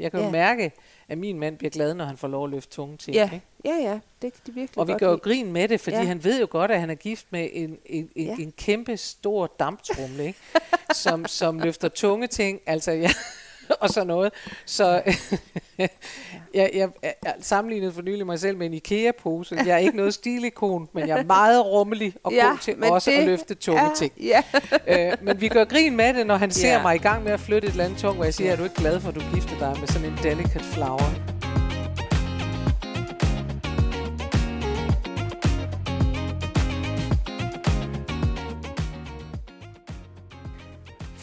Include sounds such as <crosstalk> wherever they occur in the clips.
Jeg kan jo Ja. mærke, at min mand bliver glad, når han får lov at løfte tunge ting. Ja, Ikke? ja, ja. Det kan de virkelig Og vi gør jo grin med det, fordi Ja. han ved jo godt, at han er gift med en, en, en, Ja. en kæmpe stor damptrumle, ikke? som, som løfter tunge ting, altså ja, <laughs> og sådan noget. Så <laughs> jeg, jeg, jeg sammenlignede for nylig mig selv med en IKEA-pose. Jeg er ikke noget stilikon, men jeg er meget rummelig og Ja, god til også det at løfte tunge ja, ting. Ja, <laughs> Øh, men vi gør grin med det, når han ser Ja. mig i gang med at flytte et eller andet tung, hvor jeg siger, er du ikke glad for, at du gifter dig med sådan en delicate flower?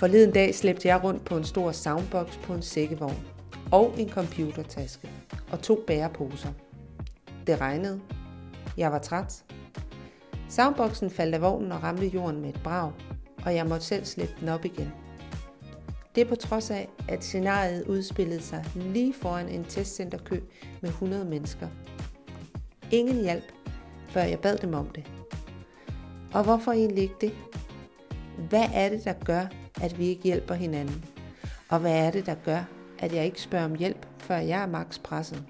Forleden dag slæbte jeg rundt på en stor soundbox på en sækkevogn og en computertaske og to bæreposer. Det regnede. Jeg var træt. Soundboxen faldt af vognen og ramte jorden med et brag, og jeg måtte selv slæbe den op igen. Det er på trods af, at scenariet udspillede sig lige foran en testcenterkø med 100 mennesker. Ingen hjælp, før jeg bad dem om det. Og hvorfor egentlig ikke det? Hvad er det, der gør, at vi ikke hjælper hinanden? Og hvad er det, der gør, at jeg ikke spørger om hjælp, før jeg er maks presset?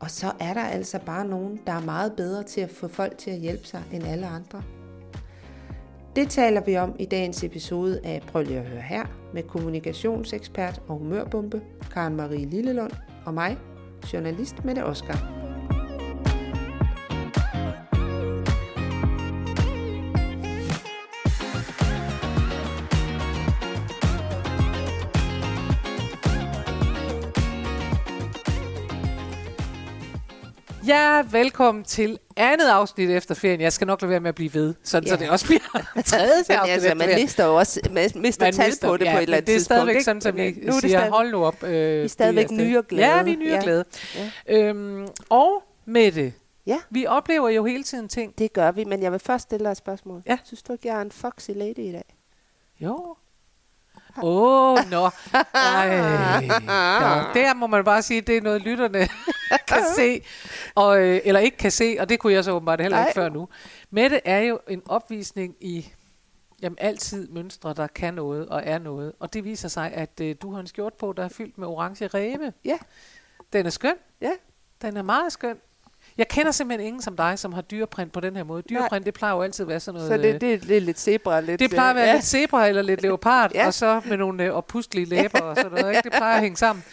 Og så er der altså bare nogen, der er meget bedre til at få folk til at hjælpe sig end alle andre. Det taler vi om i dagens episode af Prøv lige at høre her med kommunikationsekspert og humørbombe Karen Marie Lillelund og mig, journalist Mette Oskar. Ja, velkommen til andet afsnit efter ferien. Jeg skal nok lade være med at blive ved, sådan, ja. så Ja. det også bliver <laughs> tredje afsnit altså, efter man ferien. mister jo også man mister Man tal mister- på det ja, på et eller andet det er tidspunkt. stadigvæk ikke? sådan, at vi nu er siger, stadig- hold nu op. Øh, Vi er stadigvæk nye og glade. Ja, vi er nye og Ja. glade. Øhm, og Mette, Ja. vi oplever jo hele tiden ting. Det gør vi, men jeg vil først stille dig et spørgsmål. Ja. Synes du ikke, jeg er en foxy lady i dag? Jo. Åh, oh, nå. Ej. <laughs> Nå. Der må man bare sige, at det er noget, lytterne <laughs> kan se, og, øh, eller ikke kan se, og det kunne jeg så åbenbart heller ikke Nej. før nu. Mette er jo en opvisning i jamen, altid mønstre, der kan noget og er noget. Og det viser sig, at øh, du har en skjort på, der er fyldt med orange ræve. Ja. Den er skøn. Ja. Den er meget skøn. Jeg kender simpelthen ingen som dig, som har dyreprint på den her måde. Dyreprint, det plejer jo altid at være sådan noget... Så øh, det, det, det er lidt zebra. Lidt, det plejer at være øh, lidt zebra eller lidt <laughs> leopard, ja. Ja. og så med nogle øh, oppustelige læber og sådan noget. Ikke? Det plejer at hænge sammen.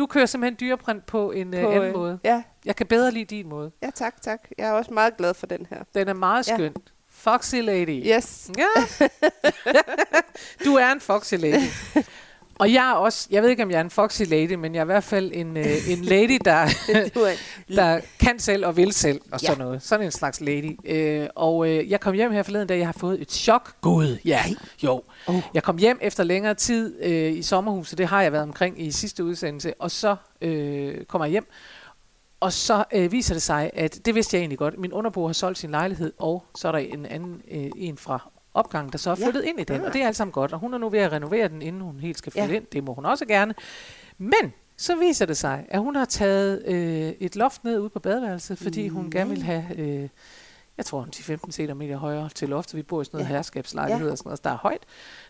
Du kører simpelthen dyreprint på en øh, på, anden øh, måde. Ja, Jeg kan bedre lide din måde. ja, tak, tak. Jeg er også meget glad for den her. Den er meget Ja. skøn. Foxy lady. Yes. Ja. <laughs> <laughs> du er en foxy lady. Og jeg er også, jeg ved ikke om jeg er en foxy lady, men jeg er i hvert fald en, øh, <laughs> en lady, der, <laughs> er, der kan selv og vil selv, og Ja. sådan noget. Sådan en slags lady. Øh, og øh, jeg kom hjem her forleden, da jeg har fået et chok. Gud, ja, jo. Oh. Jeg kom hjem efter længere tid øh, i sommerhuset, det har jeg været omkring i sidste udsendelse, og så øh, kommer jeg hjem, og så øh, viser det sig, at det vidste jeg egentlig godt, min underbo har solgt sin lejlighed, og så er der en anden, øh, en fra opgangen, der så er Ja. flyttet ind i den, og det er alt sammen godt, og hun er nu ved at renovere den, inden hun helt skal flytte Ja. ind, det må hun også gerne. Men så viser det sig, at hun har taget øh, et loft ned ude på badeværelset, fordi hun gerne vil have, øh, jeg tror, hun 10-15 cm højere til loftet. Vi bor i sådan noget Ja. herskabslejlighed Ja. og sådan noget, der er højt.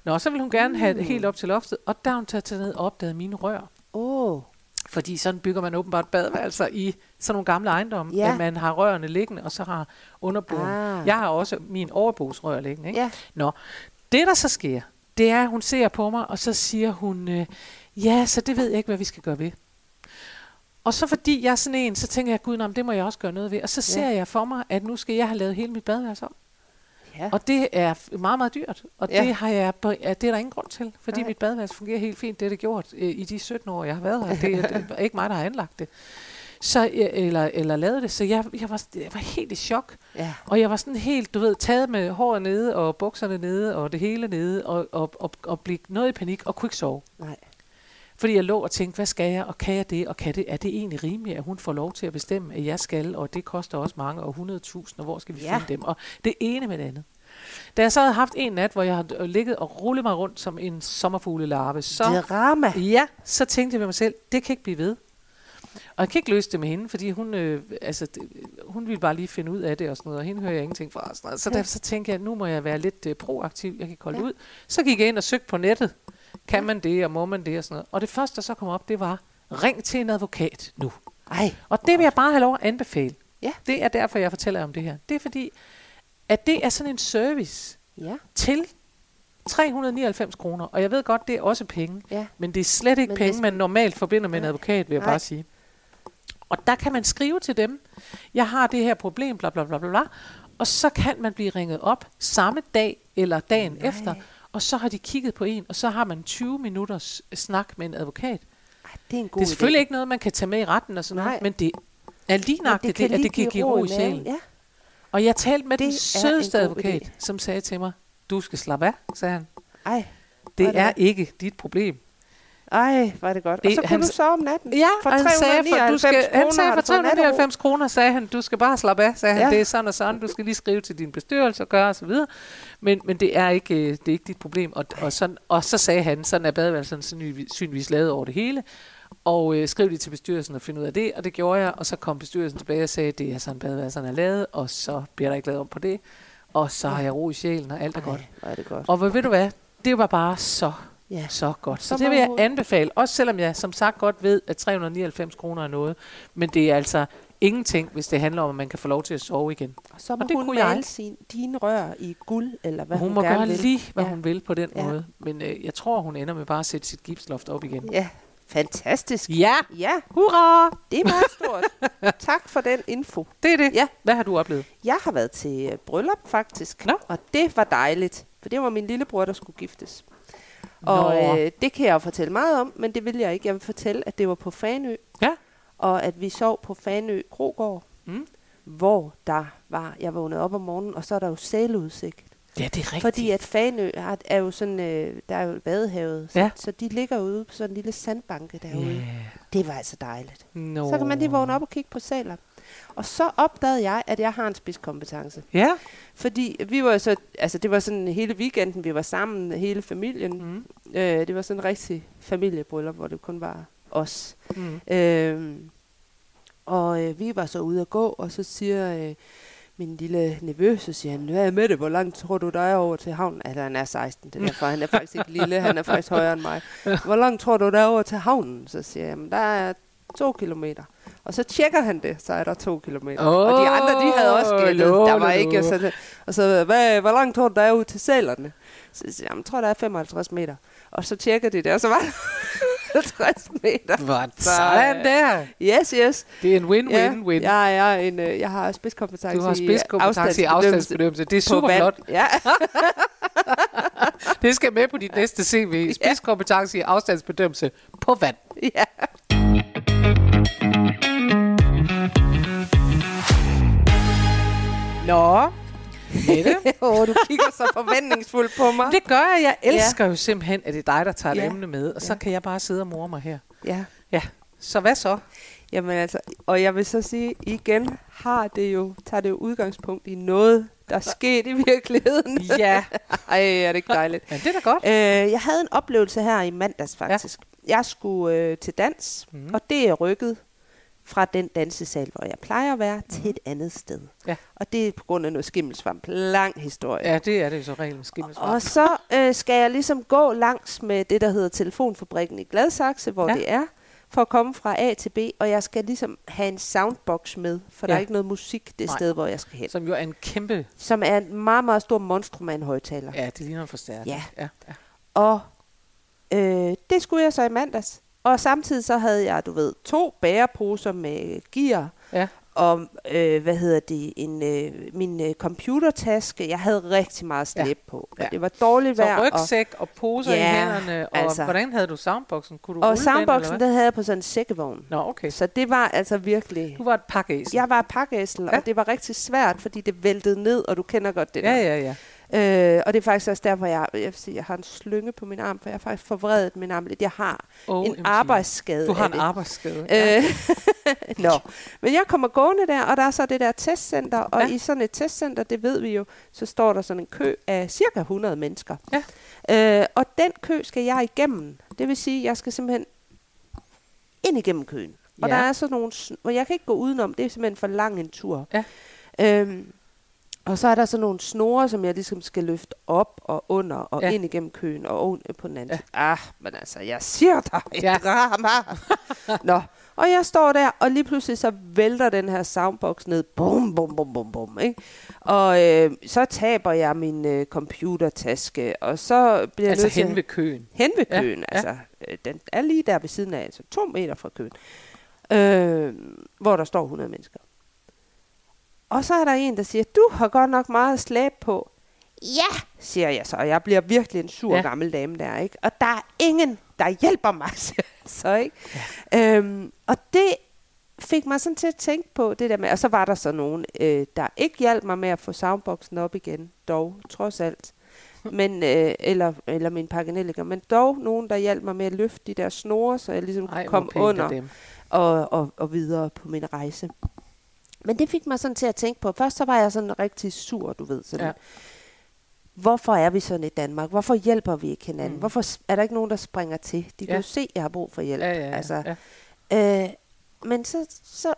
Nå, så vil hun gerne have det Mm. helt op til loftet, og der har hun taget ned og opdaget mine rør. oh, Fordi sådan bygger man åbenbart badeværelser i sådan nogle gamle ejendomme, Ja. at man har rørene liggende, og så har underboen. Ah. Jeg har også min overbogsrør liggende. Ikke? ja. Nå, det der så sker, det er, at hun ser på mig, og så siger hun, øh, ja, så det ved jeg ikke, hvad vi skal gøre ved. Og så fordi jeg er sådan en, så tænker jeg, gud, nej, det må jeg også gøre noget ved. Og så ser jeg for mig, at nu skal jeg have lavet hele mit badeværelse om. Ja. Og det er meget, meget dyrt. Og Ja. det, har jeg, på- ja, det er der ingen grund til, fordi Nej. mit badeværelse fungerer helt fint. Det er det gjort øh, i de 17 år, jeg har været her. Det, er- det er ikke mig, der har anlagt det. Så, eller, eller lavet det. Så jeg, jeg, var, jeg var helt i chok. ja. Og jeg var sådan helt, du ved, taget med håret nede, og bukserne nede, og det hele nede, og, og, og, og blev noget i panik, og kunne ikke sove. Nej. Fordi jeg lå og tænkte, hvad skal jeg, og kan jeg det, og kan det, er det egentlig rimeligt, at hun får lov til at bestemme, at jeg skal, og det koster også mange, og 100.000, og hvor skal vi Ja. finde dem? Og det ene med det andet. Da jeg så havde haft en nat, hvor jeg har ligget og rullet mig rundt som en sommerfuglelarve, så, Drama. ja, så tænkte jeg ved mig selv, det kan ikke blive ved. Og jeg kan ikke løse det med hende, fordi hun, øh, altså, det, hun ville bare lige finde ud af det og sådan noget, og hende hører jeg ingenting fra. Og sådan noget. Så derfor så tænkte jeg, at nu må jeg være lidt øh, proaktiv, jeg kan ikke holde Ja. ud. Så gik jeg ind og søgte på nettet, Kan man det, og må man det, og sådan noget. Og det første, der så kom op, det var, ring til en advokat nu. Ej, Og det vil jeg bare have lov at anbefale. Ja. Det er derfor, jeg fortæller om det her. Det er fordi, at det er sådan en service ja. til 399 kroner. Og jeg ved godt, det er også penge. Ja. Men det er slet ikke Men penge, hvis- man normalt forbinder med en advokat, vil jeg Nej. bare sige. Og der kan man skrive til dem, jeg har det her problem, bla bla bla bla, bla og så kan man blive ringet op samme dag eller dagen Nej. efter, og så har de kigget på en, og så har man 20 minutters snak med en advokat. Ej, det er en god det er selvfølgelig idé. ikke noget, man kan tage med i retten og sådan Nej. noget, men det er lige Men nøjagtigt det, at det kan give ro i sjælen. Ja. Og jeg talte med Det den sødeste advokat, idé. som sagde til mig, du skal slappe af, sagde han. Ej, Det er det ikke dit problem. Ej, var det godt. Det- og så kunne han du sove om natten. Ja, for han sagde, for, du skal, han sagde for du fået nattero. 399 kroner, sagde han, du skal bare slappe af, sagde han, Ja. det er sådan og sådan, du skal lige skrive til din bestyrelse og gøre videre. Men, men det er ikke øh, det er ikke dit problem. Og, og, sådan, og så sagde han, sådan er sandsynligvis- synligvis lavet over det hele, og øh, skrev det til bestyrelsen og finde ud af det, og det gjorde jeg, og så kom bestyrelsen tilbage og sagde, det er sådan badeværelserne er lavet, og så bliver der ikke lavet om på det, og så har jeg ro i sjælen, og alt er godt. Ej, hvor er det godt. Og hvad ved du hvad, det var bare så Ja. så godt. Så, Så det vil jeg anbefale, også selvom jeg som sagt godt ved, at 399 kroner er noget, men det er altså ingenting, hvis det handler om, at man kan få lov til at sove igen. Og så må Og det hun kunne jeg. male sin, dine rør i guld, eller hvad hun, hun, må gerne gøre vil. lige, hvad Ja. hun vil på den Ja. måde, men øh, jeg tror, hun ender med bare at sætte sit gipsloft op igen. Ja, fantastisk. Ja, Ja, hurra! det er meget stort. <laughs> tak for den info. Det er det. Ja. Hvad har du oplevet? Jeg har været til bryllup faktisk, Nå. og det var dejligt, for det var min lillebror, der skulle giftes. Og øh, det kan jeg jo fortælle meget om, men det vil jeg ikke. Jeg vil fortælle, at det var på Fanø, Ja. og at vi sov på Fanø Krogård, Mm. hvor der var, jeg vågnede op om morgenen, og så er der jo sæludsigt. Ja, det er rigtigt. Fordi at Fanø er, er jo sådan, øh, der er jo vadehavet, så, Ja. så de ligger ude på sådan en lille sandbanke derude. Ja. Det var altså dejligt. Nå. Så kan man lige vågne op og kigge på sæler. Og så opdagede jeg, at jeg har en spidskompetence. Ja. Fordi vi var så, altså det var sådan hele weekenden, vi var sammen, hele familien. Mm. Øh, det var sådan en rigtig familiebryllup, hvor det kun var os. Mm. Øh, og øh, vi var så ude at gå, og så siger øh, min lille nevø, så siger han, hvad er med det, hvor langt tror du, der er over til havnen? Altså han er 16, det er derfor, han er faktisk ikke lille, han er faktisk højere end mig. <laughs> Hvor langt tror du, der er over til havnen? Så siger jeg, "Jamen, der er to kilometer. Og så tjekker han det, så er der to kilometer. Oh, og de andre, de havde også gættet. Åh, Der var lå, ikke lå. sådan, og så, hvad, hvor langt tror du, der er ud til sælerne? Så jeg, "Jamen, tror, der er 55 meter. Og så tjekker de det, og så var der <laughs> 50 meter. Så, sådan øh, der. Yes, yes. Det er en win-win-win. Ja, jeg, er en, øh, jeg har spidskompetence Du har i spidskompetence i afstandsbedømmelse. Det er super flot. Ja, <laughs> Det skal med på dit næste CV. Spidskompetence i afstandsbedømmelse på vand. ja. Nå, Mette. <laughs> oh, du kigger så forventningsfuldt på mig. det gør jeg. Jeg elsker jo simpelthen, at det er dig, der tager et Ja. emne med. Og så Ja. kan jeg bare sidde og more mig her. Ja. Ja, så hvad så? Jamen altså, og jeg vil så sige, igen har det jo, tager det jo udgangspunkt i noget, der er sket i virkeligheden. Ja, <laughs> Ej, er det ikke dejligt. men det er da godt. Øh, jeg havde en oplevelse her i mandags faktisk. Ja. Jeg skulle øh, til dans, mm. og det er rykket fra den dansesal, hvor jeg plejer at være, mm. til et andet sted. Ja. Og det er på grund af noget skimmelsvamp. Lang historie. Ja, det er det jo så reglen skimmelsvar. Og så øh, skal jeg ligesom gå langs med det, der hedder Telefonfabrikken i Gladsaxe, hvor Ja. det er, for at komme fra A til B, og jeg skal ligesom have en soundbox med, for ja. der er ikke noget musik det Nej. sted, hvor jeg skal hen. Som jo er en kæmpe... Som er en meget, meget stor monstrum af en højtaler. Ja, det ligner en forstærker. Ja. ja. ja. Og øh, det skulle jeg så i mandags. Og samtidig så havde jeg, du ved, to bæreposer med gear, ja. og øh, hvad hedder det, en, øh, min øh, computertaske. Jeg havde rigtig meget slæb Ja. på. Og Ja. det var dårligt Så vejr. og, rygsæk og poser Ja, i hænderne. Og altså. hvordan havde du soundboxen? Kunne du og den, soundboxen, hvad? den havde jeg på sådan en sækkevogn. Nå, okay. Så det var altså virkelig... Du var et pakkeæsel. Jeg var pakkeæsel, Ja. ja. og det var rigtig svært, fordi det væltede ned, og du kender godt det Ja, der. ja, ja. Øh, og det er faktisk også derfor, jeg, jeg, vil sige, jeg har en slynge på min arm, for jeg har faktisk forvredet min arm lidt. Jeg har Oh, en arbejdsskade Du har en det. arbejdsskade. Øh, <laughs> Nå, men jeg kommer gående der, og der er så det der testcenter, og Ja. i sådan et testcenter, det ved vi jo, så står der sådan en kø af cirka 100 mennesker. Ja. Øh, og den kø skal jeg igennem. Det vil sige, jeg skal simpelthen ind igennem køen. Og Ja. der er sådan nogle, hvor jeg kan ikke gå udenom, det er simpelthen for lang en tur. Ja. Øhm, Og så er der sådan nogle snore, som jeg ligesom skal løfte op og under og Ja. ind igennem køen og oven på den anden. Ja. Ah, men altså, jeg siger dig et Ja. drama. <laughs> Nå, og jeg står der, og lige pludselig så vælter den her soundbox ned. Bum, bum, bum, bum, bum. Ikke? Og øh, så taber jeg min øh, computertaske, og så bliver jeg Altså nødt til... hen ved køen. Hen ved køen, ja, altså. Øh, den er lige der ved siden af, altså to meter fra køen. Øh, hvor der står 100 mennesker. Og så er der en, der siger, du har godt nok meget slæb på. Ja, siger jeg så, og jeg bliver virkelig en sur Ja. gammel dame der, ikke? Og der er ingen, der hjælper mig, <laughs> så, ikke? Ja. Øhm, og det fik mig sådan til at tænke på det der med, og så var der så nogen, øh, der ikke hjalp mig med at få soundboxen op igen, dog, trods alt. Men, øh, eller, eller min pakkenelliker, men dog nogen, der hjalp mig med at løfte de der snore, så jeg ligesom Ej, kunne komme under dem. og, og, og videre på min rejse. Men det fik mig sådan til at tænke på, først så var jeg sådan rigtig sur, du ved. Sådan, Ja. Hvorfor er vi sådan i Danmark? Hvorfor hjælper vi ikke hinanden? Mm. Hvorfor er der ikke nogen, der springer til? De kan Ja. jo se, at jeg har brug for hjælp. Ja, ja, ja. Altså, ja. øh, men så, så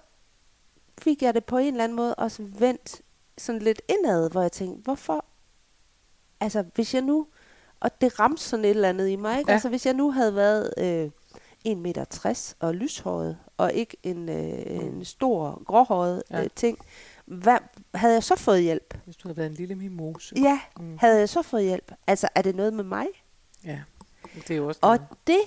fik jeg det på en eller anden måde også vendt sådan lidt indad, hvor jeg tænkte, hvorfor? Altså, hvis jeg nu... Og det ramte sådan et eller andet i mig, ikke? Ja. Altså, hvis jeg nu havde været øh, 1,60 meter og lyshåret, og ikke en, øh, en stor gråhåret Ja. øh, ting, hvad, havde jeg så fået hjælp? Hvis du havde været en lille mimose. Ja, Mm. mm. havde jeg så fået hjælp? Altså, er det noget med mig? Ja. Det er jo også Og noget. det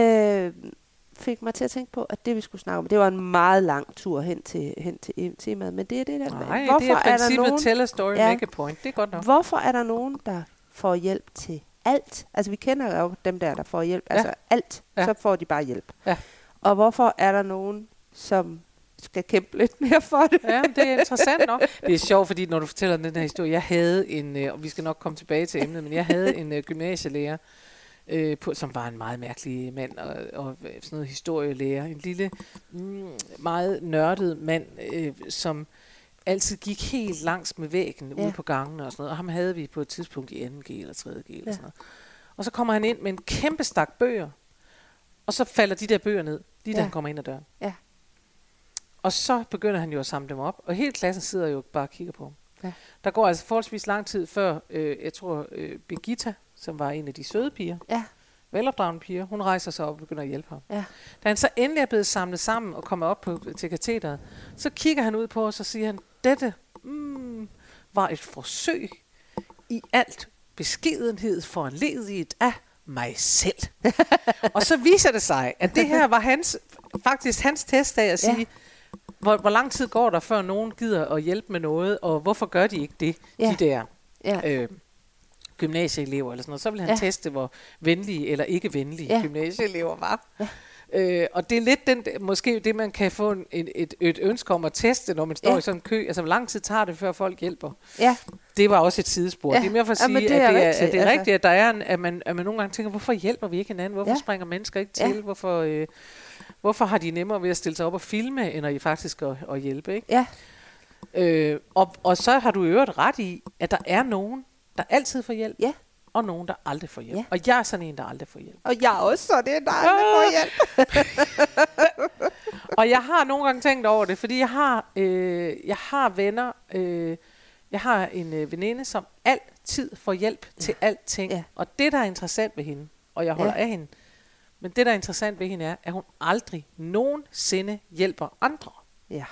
øh, fik mig til at tænke på, at det vi skulle snakke om, det var en meget lang tur hen til, hen til em- temaet, men det er det der Nej, hvorfor det er er der nogen, tell a story, Ja. make a point. Det er godt nok. hvorfor er der nogen, der får hjælp til alt? Altså vi kender jo dem der, der får hjælp, Ja. altså alt, Ja. så får de bare hjælp. Ja. Og hvorfor er der nogen, som skal kæmpe lidt <laughs> mere for det? Ja, det er interessant nok. Det er sjovt, fordi når du fortæller den her historie, jeg havde en, øh, og vi skal nok komme tilbage til emnet, men jeg havde en øh, gymnasielærer, øh, på, som var en meget mærkelig mand, og, og sådan noget historielærer. En lille, mm, meget nørdet mand, øh, som altid gik helt langs med væggen ja. Ude på gangene og sådan noget. Og ham havde vi på et tidspunkt i 2G eller 3G eller Ja. sådan noget. Og så kommer han ind med en kæmpe stak bøger, og så falder de der bøger ned, lige da Ja. han kommer ind ad døren. Ja. Og så begynder han jo at samle dem op, og hele klassen sidder jo bare og kigger på ham. Ja. Der går altså forholdsvis lang tid før, øh, jeg tror, øh, Birgitta, som var en af de søde piger, Ja, velopdragende piger, hun rejser sig op og begynder at hjælpe ham. ja, Da han så endelig er blevet samlet sammen og kommer op på, til katheteret, så kigger han ud på os og siger han, dette mm, var et forsøg i alt beskedenhed foranlediget af mig selv. og så viser det sig, at det her var hans, faktisk hans test af at Ja. sige, hvor, hvor lang tid går der, før nogen gider at hjælpe med noget, og hvorfor gør de ikke det, Ja. de der ja. øh, gymnasieelever eller sådan noget, så vil han Ja. teste, hvor venlige eller ikke venlige Ja. gymnasieelever var. Øh, og det er lidt den, måske det, man kan få en, et, et, ønske om at teste, når man står Ja. i sådan en kø. Altså, hvor lang tid tager det, før folk hjælper? ja. Det var også et sidespor. Ja. Det er mere for at Ja, sige, men at det det er er, at rigtigt, det er altså. rigtigt, at, der er en, at, man, at man nogle gange tænker, hvorfor hjælper vi ikke hinanden? Hvorfor Ja. springer mennesker ikke Ja. til? Hvorfor, øh, hvorfor har de nemmere ved at stille sig op og filme, end at I faktisk at, at hjælpe? Ikke? Ja, Øh, og, og så har du i øvrigt ret i, at der er nogen, der altid får hjælp, Ja. Og nogen, der aldrig får hjælp. Ja. Og jeg er sådan en, der aldrig får hjælp. og jeg er også så det er dig, der får hjælp. <laughs> Og jeg har nogle gange tænkt over det, fordi jeg har, øh, jeg har venner, øh, jeg har en øh, veninde, som altid får hjælp ja. til alting. Ja. Og det, der er interessant ved hende, og jeg holder Ja. af hende, men det, der er interessant ved hende, er, at hun aldrig nogensinde hjælper andre. Ja.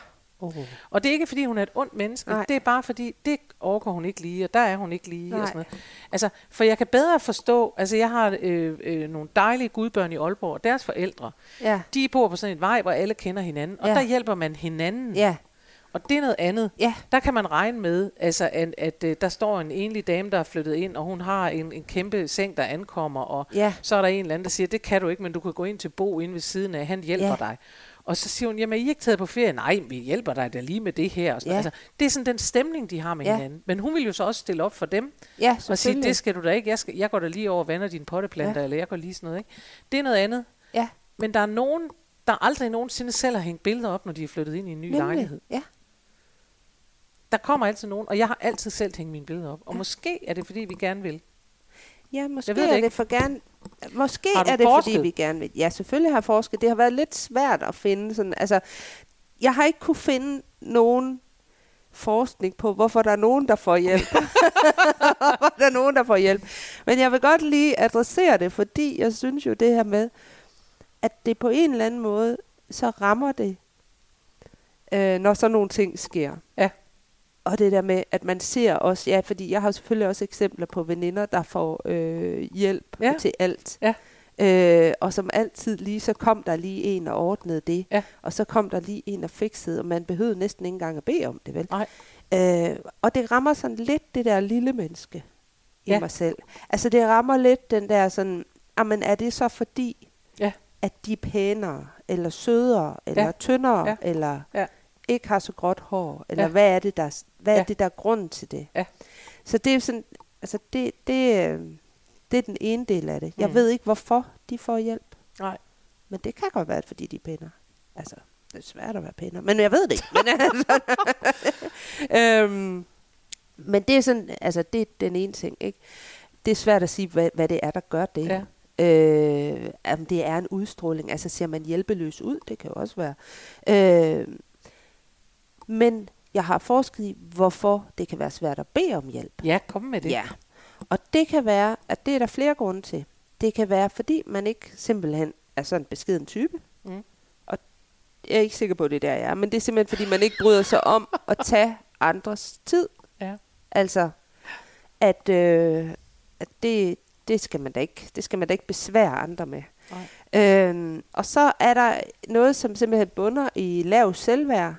Oh. Og det er ikke, fordi hun er et ondt menneske. Nej. Det er bare, fordi det overgår hun ikke lige, og der er hun ikke lige. Og sådan noget. Altså, for jeg kan bedre forstå, altså jeg har øh, øh, nogle dejlige gudbørn i Aalborg, og deres forældre, Ja. de bor på sådan en vej, hvor alle kender hinanden, og Ja. der hjælper man hinanden. Ja. Og det er noget andet. Ja. Der kan man regne med, altså, at, at, at der står en enlig dame, der er flyttet ind, og hun har en, en kæmpe seng, der ankommer, og Ja. så er der en eller anden, der siger, det kan du ikke, men du kan gå ind til Bo inde ved siden af, han hjælper Ja. dig. Og så siger hun, jamen I er ikke taget på ferie? Nej, vi hjælper dig da lige med det her. Og sådan. Ja. Altså, det er sådan den stemning, de har med Ja. hinanden. Men hun vil jo så også stille op for dem, Ja, og sige, det skal du da ikke, jeg, skal, jeg går da lige over og vander dine potteplanter, Ja. eller jeg går lige sådan noget. Ikke? Det er noget andet. Ja, Men der er nogen, der aldrig nogensinde selv har hængt billeder op, når de er flyttet ind i en ny nemlig. lejlighed. Ja. Der kommer altid nogen, og jeg har altid selv hængt mine billeder op. Og måske er det, fordi vi gerne vil. Ja, måske Jeg ved det er ikke. det for gerne... Måske Har du er det, forsket? fordi vi gerne vil... Ja, selvfølgelig har jeg forsket. Det har været lidt svært at finde sådan... Altså, jeg har ikke kunne finde nogen forskning på, hvorfor der er nogen, der får hjælp. <laughs> hvorfor der er nogen, der får hjælp. Men jeg vil godt lige adressere det, fordi jeg synes jo det her med, at det på en eller anden måde, så rammer det, øh, når sådan nogle ting sker. Ja. Og det der med, at man ser også, ja, fordi jeg har selvfølgelig også eksempler på veninder, der får øh, hjælp Ja. til alt. Ja. Øh, og som altid lige, så kom der lige en og ordnede det. Ja. Og så kom der lige en og fikset, og man behøvede næsten ikke engang at bede om det, vel? Nej. Øh, og det rammer sådan lidt det der lille menneske i Ja. mig selv. Altså det rammer lidt den der sådan, jamen er det så fordi, Ja. at de er pænere, eller sødere, eller Ja. tyndere, Ja. eller Ja. Ikke har så gråt hår, eller Ja. hvad er det der, hvad er Ja. det der er grunden til det? Ja. Så det er sådan, altså det, det, øh, det er den ene del af det. Jeg Mm. ved ikke, hvorfor de får hjælp. Nej. Men det kan godt være, fordi de er pænere. Altså, det er svært at være pænere. Men jeg ved det ikke. Men, altså, <laughs> øhm, men det er sådan, altså det er den ene ting, ikke? Det er svært at sige, hvad, hvad det er, der gør det. Ja. Øh, om det er en udstråling. Altså ser man hjælpeløs ud? Det kan jo også være. Øh, men jeg har forsket i, hvorfor det kan være svært at bede om hjælp. Ja, kom med det. Ja. Og det kan være, at det er der flere grunde til. Det kan være, fordi man ikke simpelthen er sådan en beskeden type. Mm. Og jeg er ikke sikker på, at det er der, er. Men det er simpelthen, fordi man ikke bryder sig om at tage andres tid. Ja. Altså, at, øh, at det, det, skal man da ikke, det skal man da ikke besvære andre med. Nej. Øhm, og så er der noget, som simpelthen bunder i lav selvværd.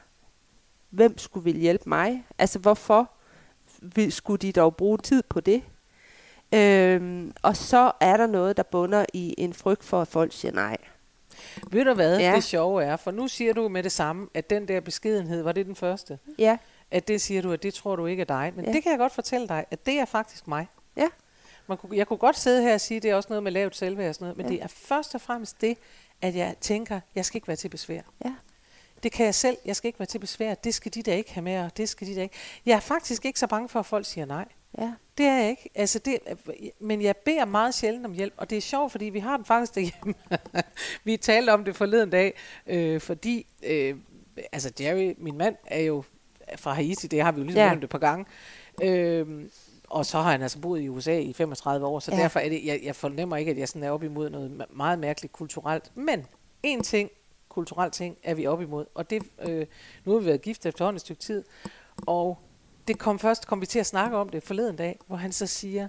Hvem skulle ville hjælpe mig? Altså, hvorfor vil- skulle de dog bruge tid på det? Øhm, og så er der noget, der bunder i en frygt for, at folk siger nej. Ved du hvad Ja. det sjove er? For nu siger du med det samme, at den der beskedenhed, var det den første? Ja, At det siger du, at det tror du ikke er dig. Men Ja. det kan jeg godt fortælle dig, at det er faktisk mig. ja, Man kunne, jeg kunne godt sidde her og sige, at det er også noget med lavt selvværd og sådan noget, men Ja. det er først og fremmest det, at jeg tænker, jeg skal ikke være til besvær. ja. Det kan jeg selv, jeg skal ikke være til besvær, det skal de da ikke have med, og det skal de da ikke. Jeg er faktisk ikke så bange for, at folk siger nej. ja. Det er jeg ikke. Altså det, men jeg beder meget sjældent om hjælp, og det er sjovt, fordi vi har den faktisk derhjemme. <laughs> vi talte om det forleden dag, øh, fordi øh, altså Jerry, min mand, er jo fra Haiti, det har vi jo ligesom Ja. nævnt et par gange. Øh, og så har han altså boet i USA i 35 år, så Ja. derfor er det, jeg, jeg fornemmer ikke, at jeg sådan er op imod noget meget mærkeligt kulturelt. Men en ting, kulturelt ting, er vi op imod, og det, øh, nu har vi været gift efterhånden et stykke tid, og det kom først, kom vi til at snakke om det forleden dag, hvor han så siger,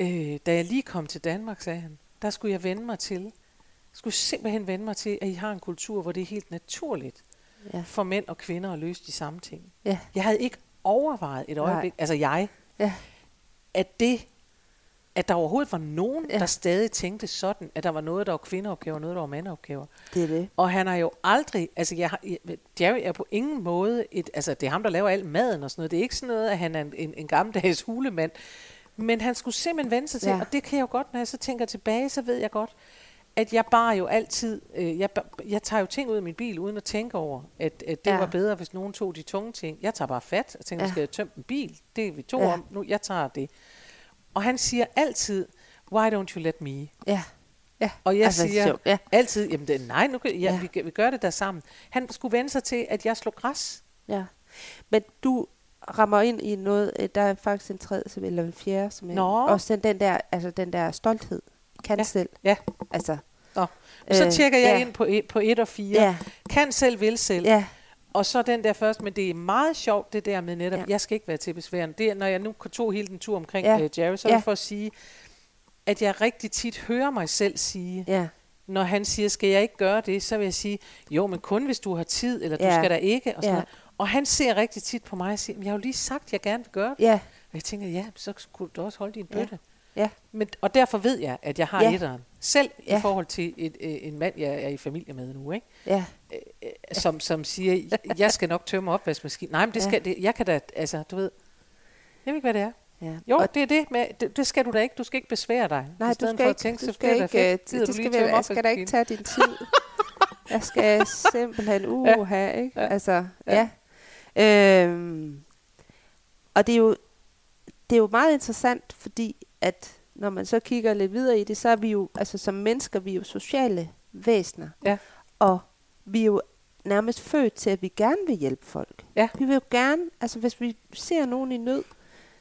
øh, da jeg lige kom til Danmark, sagde han, der skulle jeg vende mig til, skulle simpelthen vende mig til, at I har en kultur, hvor det er helt naturligt Ja. for mænd og kvinder at løse de samme ting. Ja. Jeg havde ikke overvejet et Nej. øjeblik, altså jeg, Ja. at det, at der overhovedet var nogen, Ja. der stadig tænkte sådan, at der var noget, der var kvindeopgaver, og noget, der var mandeopgaver. Det er det. Og han har jo aldrig, altså jeg, har- jeg, Jerry er på ingen måde, et, altså det er ham, der laver al maden og sådan noget. Det er ikke sådan noget, at han er en, en, en gammeldags hulemand. Men han skulle simpelthen vende sig til, Ja. og det kan jeg jo godt, når jeg så tænker tilbage, så ved jeg godt, at jeg bare jo altid, øh, jeg, jeg tager jo ting ud af min bil, uden at tænke over, at, at det Ja. var bedre, hvis nogen tog de tunge ting. Jeg tager bare fat, og tænker, Ja. skal jeg tømme en bil? Det er vi to ja. om, nu jeg tager det. Og han siger altid, why don't you let me? Ja. Ja. Og jeg Altså, siger. Ja. altid, jamen det, nej, nu kan, ja, Ja. Vi, vi gør det der sammen. Han skulle vende sig til, at jeg slog græs. Ja. Men du rammer ind i noget, øh, der er faktisk en tredje, som- eller en fjerde, som er også den, den der, altså den der stolthed, kan Ja. selv. Ja. Altså, Nå. Så Øh, tjekker jeg ja. ind på et, på et og fire. ja, Kan selv, vil selv. ja, Og så den der først, men det er meget sjovt, det der med netop, Ja. jeg skal ikke være til besværende. Det er, når jeg nu tog hele den tur omkring Ja. uh, Jerry, så er Ja. for at sige, at jeg rigtig tit hører mig selv sige, ja, når han siger, skal jeg ikke gøre det, så vil jeg sige, jo, men kun hvis du har tid, eller du Ja. skal da ikke. Og, sådan Ja. og han ser rigtig tit på mig og siger, "Men jeg har jo lige sagt, at jeg gerne vil gøre det. ja, Og jeg tænker, ja, så skulle du også holde din bøtte. ja, Men, og derfor ved jeg, at jeg har Ja. ja. etteren. Selv Ja. ja. i forhold til et, øh, en mand, jeg er i familie med nu, ikke? ja, Øh, som, som siger, jeg skal nok tømme opvaskemaskinen. Nej, men det Ja. skal, det, jeg kan da, altså, du ved, jeg ved ikke, hvad det er. ja. Jo, Og, det er det, med, det, det skal du da ikke. Du skal ikke besvære dig. nej, I du skal for ikke, at tænke, du skal ikke, fedt. øh, det du skal, være, jeg skal da ikke tage din tid. jeg skal <laughs> simpelthen uha, ikke? Ja. Altså, ja. Øhm, og det er jo, det er jo meget interessant, fordi at når man så kigger lidt videre i det, så er vi jo, altså som mennesker, vi er jo sociale væsener. Ja. Og vi er jo nærmest født til, at vi gerne vil hjælpe folk. Ja. Vi vil jo gerne, altså hvis vi ser nogen i nød,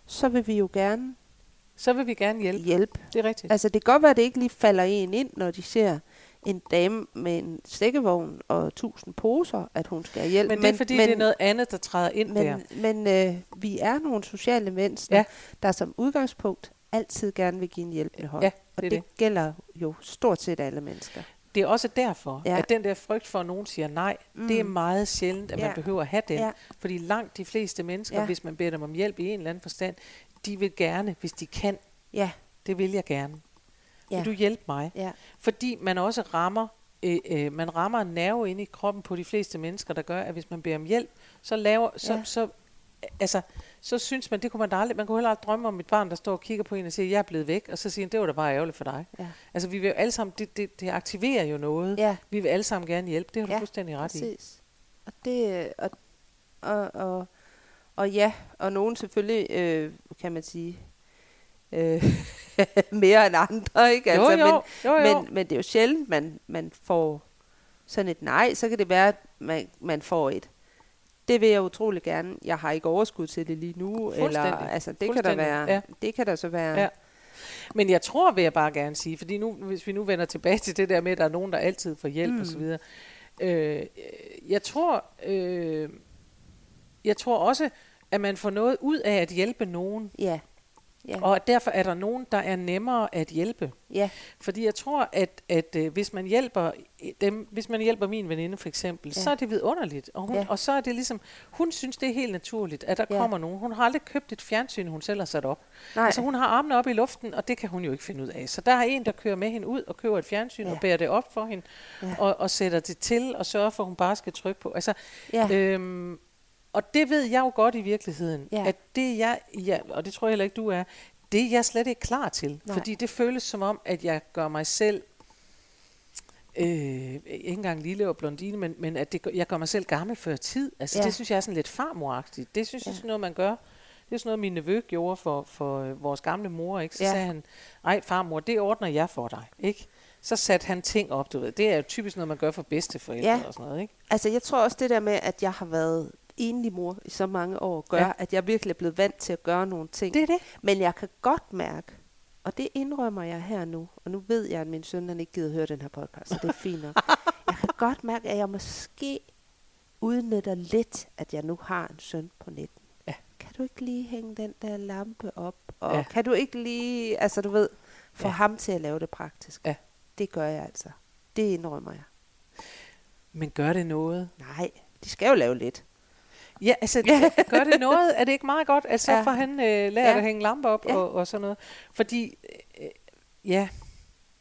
så vil vi jo gerne Så vil vi gerne hjælpe. hjælpe. Det er rigtigt. Altså det kan godt være, at det ikke lige falder en ind, når de ser en dame med en sækkevogn og tusind poser, at hun skal have hjælp. Men det er fordi, men, det er noget andet, der træder ind der. men, men øh, vi er nogle sociale mennesker, Ja. der som udgangspunkt altid gerne vil give en hjælpende hånd. Ja, og det det, er gælder jo stort set alle mennesker. Det er også derfor, Ja. at den der frygt for, at nogen siger nej, mm. det er meget sjældent, at man Ja. behøver at have den. Ja. Fordi langt de fleste mennesker, Ja. hvis man beder dem om hjælp i en eller anden forstand, de vil gerne, hvis de kan, Ja, det vil jeg gerne. ja, Vil du hjælpe mig? ja, Fordi man også rammer, øh, øh, man rammer en nerve inde i kroppen på de fleste mennesker, der gør, at hvis man beder om hjælp, så laver, så, Ja. ja. så, altså, så synes man, det kunne man da aldrig, man kunne heller aldrig drømme om et barn, der står og kigger på en og siger, jeg er blevet væk, og så siger det var da bare ærgerligt for dig. ja. Altså vi vil jo alle sammen, det, det, det aktiverer jo noget. Ja. Vi vil alle sammen gerne hjælpe, det har du Ja, fuldstændig ret i. Præcis. Og det, og, og, og, og ja, og nogen selvfølgelig, øh, kan man sige, øh, <laughs> mere end andre, ikke? Altså, jo, jo, men, jo, jo. Men, men det er jo sjældent, man, man får sådan et nej, så kan det være, at man, man får et. Det vil jeg utrolig gerne. Jeg har ikke overskud til det lige nu. Eller, altså, det kan der være. ja. Det kan der så være. Ja. Men jeg tror, vil jeg bare gerne sige, fordi nu, hvis vi nu vender tilbage til det der med, at der er nogen, der altid får hjælp Mm. og så videre. Øh, jeg tror, øh, jeg tror også, at man får noget ud af at hjælpe nogen. Ja. Ja. Og derfor er der nogen, der er nemmere at hjælpe. ja. Fordi jeg tror, at, at øh, hvis man hjælper dem, hvis man hjælper min veninde for eksempel, Ja. så er det vidunderligt. Og, hun, Ja. og så er det ligesom, hun synes, det er helt naturligt, at der Ja. kommer nogen. Hun har aldrig købt et fjernsyn, hun selv har sat op. Nej. Altså hun har armene op i luften, og det kan hun jo ikke finde ud af. Så der er en, der kører med hende ud og køber et fjernsyn Ja. og bærer det op for hende, ja. og, og sætter det til og sørger for, at hun bare skal trykke på. Altså, Ja. øhm, og det ved jeg jo godt i virkeligheden, Ja. at det jeg, ja, og det tror jeg heller ikke, du er, det er jeg slet ikke klar til. Nej. Fordi det føles som om, at jeg gør mig selv, øh, ikke engang lille og blondine, men, men at det, jeg gør mig selv gammel før tid. Altså Ja. det synes jeg er sådan lidt farmoragtigt. Det synes jeg Ja. er sådan noget, man gør. Det er sådan noget, min nevø gjorde for, for øh, vores gamle mor. Ikke? Så ja. sagde han, ej farmor, det ordner jeg for dig. Ikke? Så satte han ting op, du ved. Det er jo typisk noget, man gør for bedsteforældre Ja. og sådan noget. Ikke? Altså, jeg tror også det der med, at jeg har været enlig mor i så mange år, gør, ja. At jeg virkelig er blevet vant til at gøre nogle ting. Det er det. Men jeg kan godt mærke, og det indrømmer jeg her nu, og nu ved jeg, at min søn han ikke gider høre den her podcast, så det er fint nok. <laughs> jeg kan godt mærke, at jeg måske udnytter lidt, at jeg nu har en søn på 19. Ja. Kan du ikke lige hænge den der lampe op? Og Ja. kan du ikke lige, altså du ved, få Ja. ham til at lave det praktisk? Ja. Det gør jeg altså. Det indrømmer jeg. Men gør det noget? Nej, de skal jo lave lidt. Ja, altså, <laughs> gør det noget? Er det ikke meget godt, at så Ja. ja. får han øh, lært Ja. ja. at hænge lamper op Ja. ja. og, og sådan noget? Fordi, øh, ja,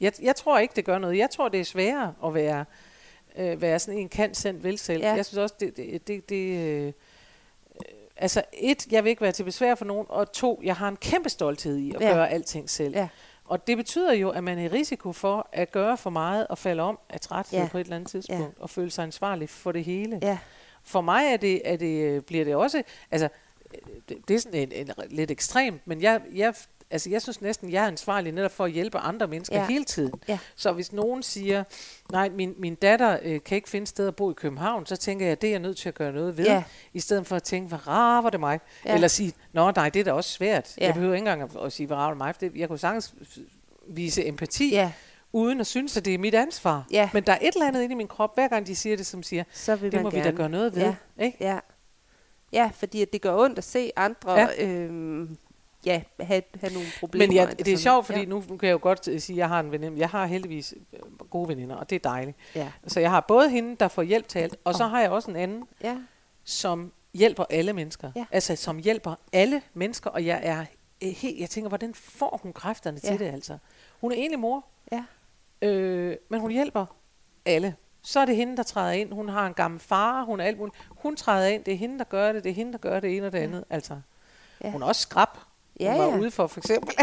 jeg, jeg tror ikke, det gør noget. Jeg tror, det er sværere at være, øh, være sådan en kant sendt vel selv. Ja. Jeg synes også, det, det, det, det øh, altså et, jeg vil ikke være til besvær for nogen, og to, jeg har en kæmpe stolthed i at Ja. ja. gøre alting selv. Ja. Og det betyder jo, at man er i risiko for at gøre for meget og falde om af træthed Ja. ja. på et eller andet tidspunkt, ja. og føle sig ansvarlig for det hele. Ja, For mig er det, er det, øh, bliver det også, altså, øh, det, er sådan en, en, lidt ekstremt, men jeg, jeg, altså, jeg synes næsten, jeg er ansvarlig netop for at hjælpe andre mennesker Ja. hele tiden. Ja. Så hvis nogen siger, nej, min, min datter øh, kan ikke finde sted at bo i København, så tænker jeg, det er jeg nødt til at gøre noget ved, Ja. i stedet for at tænke, hvor rar var det mig? Ja. Ja. Eller sige, nå nej, det er da også svært. Ja. Jeg behøver ikke engang at, at sige, hvor rar var det mig, for det, jeg kunne sagtens vise empati, ja, uden at synes, at det er mit ansvar. Ja. Men der er et eller andet inde i min krop, hver gang de siger det, som siger, så vil det må vi gerne. da gøre noget ved. Ja. Ikke? Ja. ja, fordi at det gør ondt at se andre ja. Øhm, ja, have, have nogle problemer. Men ja, det er sjovt, fordi ja. ja. nu kan jeg jo godt øh, sige, at jeg har en veninde. Jeg har heldigvis øh, gode veninder, og det er dejligt. Ja. Så jeg har både hende, der får hjælp til alt, og så har jeg også en anden, Ja. som hjælper alle mennesker. Ja. Altså, som hjælper alle mennesker, og jeg er øh, helt, jeg tænker, hvordan får hun kræfterne Ja. til det altså? Hun er egentlig mor, Ja. Øh, men hun hjælper alle. Så er det hende, der træder ind. Hun har en gammel far, hun er alt muligt. Hun træder ind, det er hende, der gør det, det er hende, der gør det ene og det Ja. andet. Altså, Ja. hun er også skrab. Ja, hun var ja. ude for for eksempel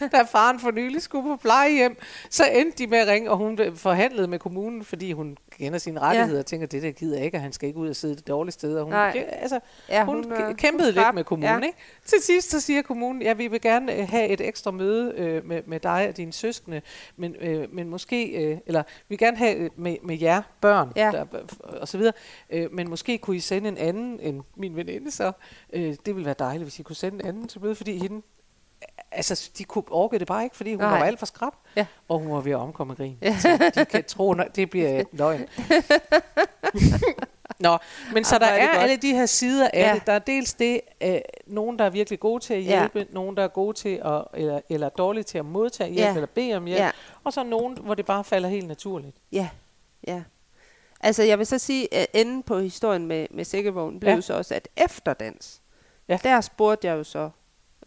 <laughs> da faren for nylig skulle på plejehjem, så endte de med at ringe, og hun forhandlede med kommunen, fordi hun kender sine rettigheder ja. og tænker, det der gider jeg ikke, og han skal ikke ud og sidde det dårlige sted. Og hun, Nej. altså, Ja, hun, hun, øh, kæmpede hun lidt med kommunen. Ja. Ikke? Til sidst så siger kommunen, ja, vi vil gerne øh, have et ekstra møde øh, med, med dig og dine søskende, men, øh, men måske, øh, eller vi vil gerne have øh, med, med jer børn, Ja. der, og så videre, øh, men måske kunne I sende en anden end min veninde, så øh, det ville være dejligt, hvis I kunne sende en anden til møde, fordi hende, altså de kunne orke det bare ikke, fordi hun Nej. var alt for skrab, Ja. og hun var ved at omkomme grin. Så de kan tro, det bliver <laughs> løgn. <laughs> Nå, men så Ej, der er er alle de her sider af Ja. ja. det. Der er dels det, øh, nogen, der er virkelig gode til at Ja. hjælpe, nogen, der er gode til at, eller, eller dårlige til at modtage hjælp, Ja. eller bede om hjælp, Ja. og så nogen, hvor det bare falder helt naturligt. Ja, ja. Altså, jeg vil så sige, at enden på historien med, med sækkevognen blev Ja. ja. så også, at efter dans, Ja. ja. der spurgte jeg jo så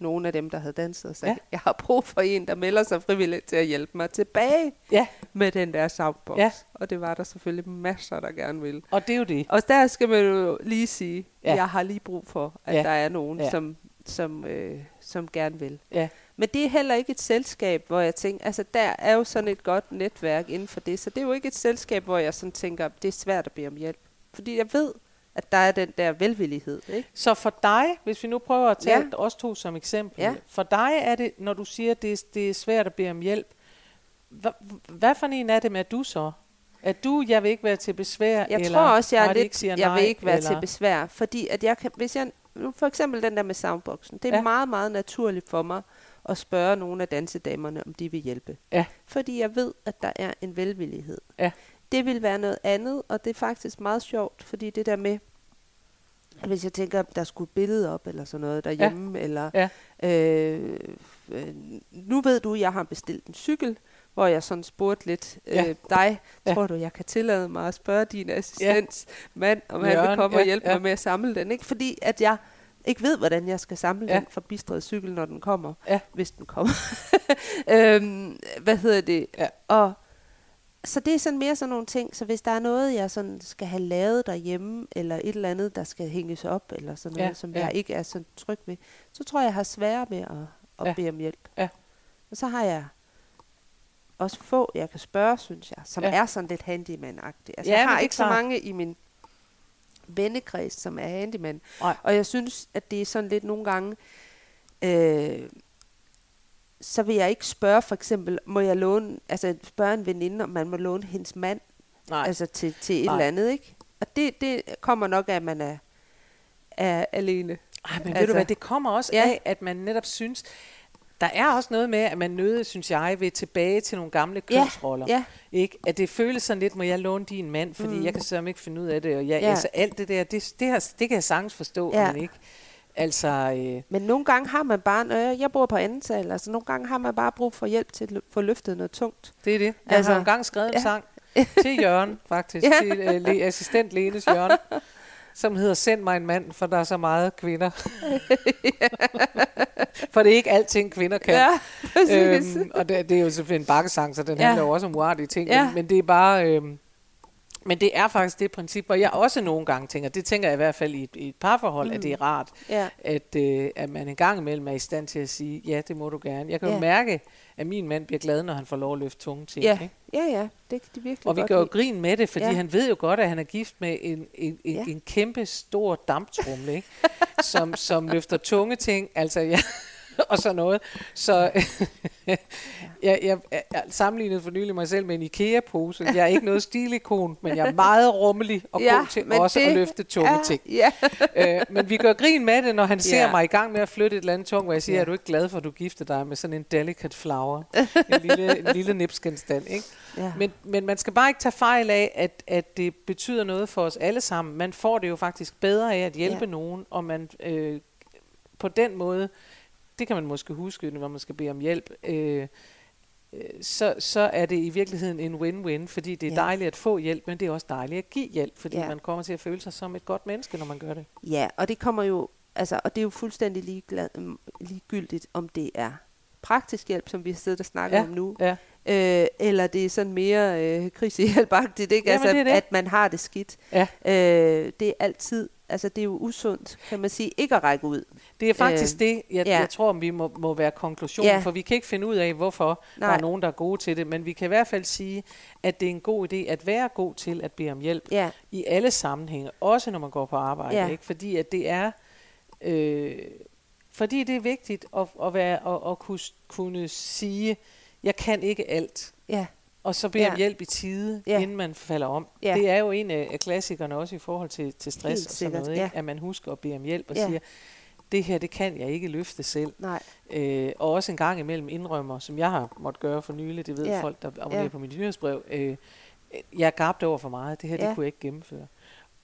nogle af dem, der havde danset, og sagde, Ja. jeg har brug for en, der melder sig frivilligt til at hjælpe mig tilbage Ja, med den der soundbox. Ja. Og det var der selvfølgelig masser, der gerne ville. og det er jo det. Og der skal man jo lige sige, Ja. jeg har lige brug for, at Ja. der er nogen, Ja. som, som, øh, som gerne vil. Ja, Men det er heller ikke et selskab, hvor jeg tænker, altså der er jo sådan et godt netværk inden for det, så det er jo ikke et selskab, hvor jeg sådan tænker, det er svært at bede om hjælp. Fordi jeg ved, at der er den der velvillighed, ikke? Så for dig, hvis vi nu prøver at tage Ja. os to som eksempel, Ja. for dig er det, når du siger, at det, er- det er svært at bede om hjælp, hvad, hvad for en af dem er du så? Er du, jeg vil ikke være til besvær, Jeg eller tror også, jeg er lidt, jeg nej, vil ikke være eller, til besvær, fordi at jeg kan, hvis jeg, nu for eksempel den der med soundboxen, det er ja. meget, meget naturligt for mig at spørge nogle af dansedamerne, om de vil hjælpe. Ja. Fordi jeg ved, at der er en velvillighed. Ja. Det vil være noget andet, og det er faktisk meget sjovt, fordi det der med, hvis jeg tænker, der skulle et billede op, eller sådan noget derhjemme, ja. eller Ja. øh, øh, nu ved du, jeg har bestilt en cykel, hvor jeg sådan spurgte lidt Ja. øh, dig, Ja. tror du, jeg kan tillade mig at spørge din assistent mand, om han Jørgen, vil komme og ja, hjælpe ja. mig med at samle den. Ikke? Fordi at jeg ikke ved, hvordan jeg skal samle Ja. den forbistrede cykel, når den kommer. Ja. Hvis den kommer. <laughs> øhm, hvad hedder det? Ja. Og så det er sådan mere sådan nogle ting, så hvis der er noget, jeg sådan skal have lavet derhjemme, eller et eller andet, der skal hænges op, eller sådan noget, Ja, som ja. jeg ikke er så tryg ved, så tror jeg, jeg har sværere ved at, at Ja. bede om hjælp. Ja. Og så har jeg også få, jeg kan spørge, synes jeg, som Ja. er sådan lidt handyman-agtige. Altså, Ja, jeg har ikke så mange i min vennekreds, som er handyman. Nej. Og jeg synes, at det er sådan lidt nogle gange, øh, så vil jeg ikke spørge for eksempel, må jeg låne, altså spørge en veninde, om man må låne hendes mand, Nej. altså til, til et Nej. eller andet, ikke? Og det, det kommer nok af, at man er, er alene. Ej, men altså, ved du hvad, det kommer også Ja. ja. af, at man netop synes, der er også noget med, at man nødigt, synes jeg, vil tilbage til nogle gamle Ja, kønsroller. ja. Ikke? At det føles sådan lidt, må jeg låne din mand, fordi mm. jeg kan simpelthen ikke finde ud af det. Og jeg, Ja. ja. altså, alt det der, det, det, har, det kan jeg sagtens forstå, Ja. ja. men ikke. Altså, øh, Men nogle gange har man bare, øh, jeg bor på anden sal, altså nogle gange har man bare brug for hjælp til at få løftet noget tungt. det er det. Jeg Altså, har engang skrevet en ja. sang <laughs> til Jørgen, faktisk, Ja. til øh, le, assistent Lenes Jørgen, som hedder Send mig en mand, for der er så meget kvinder. <laughs> for det er ikke alting, kvinder kan. Ja, præcis. øhm, og det, det er jo selvfølgelig en bakkesang, så den Ja. handler jo også om uartige ting. Ja. Men, men det er bare... Øhm, men det er faktisk det princip, hvor jeg også nogle gange tænker, det tænker jeg i hvert fald i et, i et parforhold, mm. at det er rart, Ja. at, øh, at man en gang imellem er i stand til at sige, ja, det må du gerne. Jeg kan Ja. jo mærke, at min mand bliver glad, når han får lov at løfte tunge ting. Ja, Ikke? ja, ja, det kan de virkelig Og vi gør jo grin med det, fordi Ja. han ved jo godt, at han er gift med en, en, en, Ja. ja. en kæmpe stor damptrumle, ikke? som, som løfter tunge ting, altså ja, <laughs> og sådan noget. Så <laughs> jeg, jeg, jeg, sammenlignede for nylig mig selv med en IKEA-pose. Jeg er ikke noget stilikon, men jeg er meget rummelig og Ja, god til også det at løfte tunge ja, ting. Ja, øh, men vi gør grin med det, når han ser Ja. mig i gang med at flytte et eller andet tung, hvor jeg siger, Ja. er du ikke glad for, at du gifter dig med sådan en delicate flower? en lille, en lille nipsgenstand, ikke? ja. Men, men man skal bare ikke tage fejl af, at, at det betyder noget for os alle sammen. Man får det jo faktisk bedre af at hjælpe ja. nogen, og man øh, på den måde, det kan man måske huske, når man skal bede om hjælp, øh, øh, så, så er det i virkeligheden en win-win, fordi det er Ja. ja. dejligt at få hjælp, men det er også dejligt at give hjælp, fordi Ja. ja. man kommer til at føle sig som et godt menneske, når man gør det. ja, og det kommer jo, altså, og det er jo fuldstændig ligeglad, mm, ligegyldigt, om det er praktisk hjælp, som vi har siddet og snakket Ja. om nu, Ja, øh, eller det er sådan mere øh, krisehjælpagtigt, ikke? Jamen, altså, det det. at man har det skidt. ja, Øh, det er altid, Altså, det er jo usundt, kan man sige, ikke at række ud. Det er faktisk øh, det, jeg, ja. jeg tror, vi må, må være konklusionen, Ja. for vi kan ikke finde ud af, hvorfor Nej. der er nogen, der er gode til det, men vi kan i hvert fald sige, at det er en god idé at være god til at bede om hjælp Ja, i alle sammenhænge, også når man går på arbejde, Ja. ikke? fordi at det er øh, fordi det er vigtigt at, at, være, at, at kunne, kunne sige, jeg kan ikke alt, ja, og så bede om Ja. hjælp i tide, Ja. inden man falder om. Ja. Det er jo en af klassikerne også i forhold til, til stress Helt og sådan noget, ikke? ja. at man husker at bede om hjælp og Ja. siger, det her, det kan jeg ikke løfte selv. nej, Øh, og også en gang imellem indrømmer, som jeg har måttet gøre for nylig, det ved Ja. folk, der abonnerer Ja. på mit nyhedsbrev, øh, jeg gabte over for meget, det her, det Ja. kunne jeg ikke gennemføre.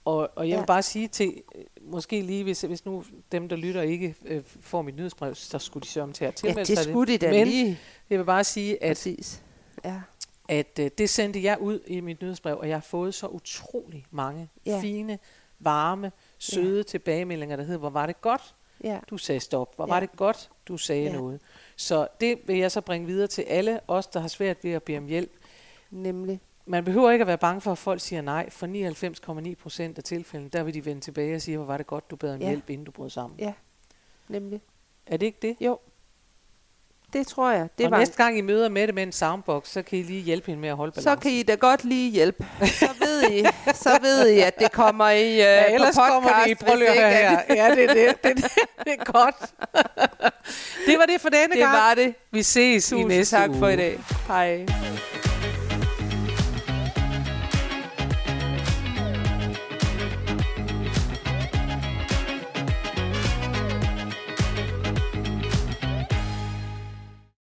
Og, og jeg vil Ja. bare sige til, øh, måske lige, hvis, hvis nu dem, der lytter, ikke øh, får mit nyhedsbrev, så skulle de sørge til at ja, tilmelde det sig skulle de da Men lige. jeg vil bare sige, at Præcis. Ja, at øh, det sendte jeg ud i mit nyhedsbrev, og jeg har fået så utrolig mange Ja. fine, varme, søde ja. tilbagemeldinger, der hedder, hvor var det godt, ja, du sagde stop, hvor Ja. var det godt, du sagde Ja. noget. Så det vil jeg så bringe videre til alle os, der har svært ved at bede om hjælp. nemlig. Man behøver ikke at være bange for, at folk siger nej. For 99,9 procent af tilfældene, der vil de vende tilbage og sige, hvor var det godt, du bad om Ja. hjælp, inden du brød sammen. Ja, nemlig. Er det ikke det? Jo, det tror jeg. Det og var næste gang I møder Mette med en soundbox, så kan I lige hjælpe hende med at holde så balancen. kan I da godt lige hjælpe. Så ved I, så ved I at det kommer i uh, Ja, ellers på podcast, kommer det i prøv at høre her. Ja, det er det. Det, det, det er godt. det var det for denne Det gang. var det. Vi ses i Tusind næste tak uge. for i dag. Hej.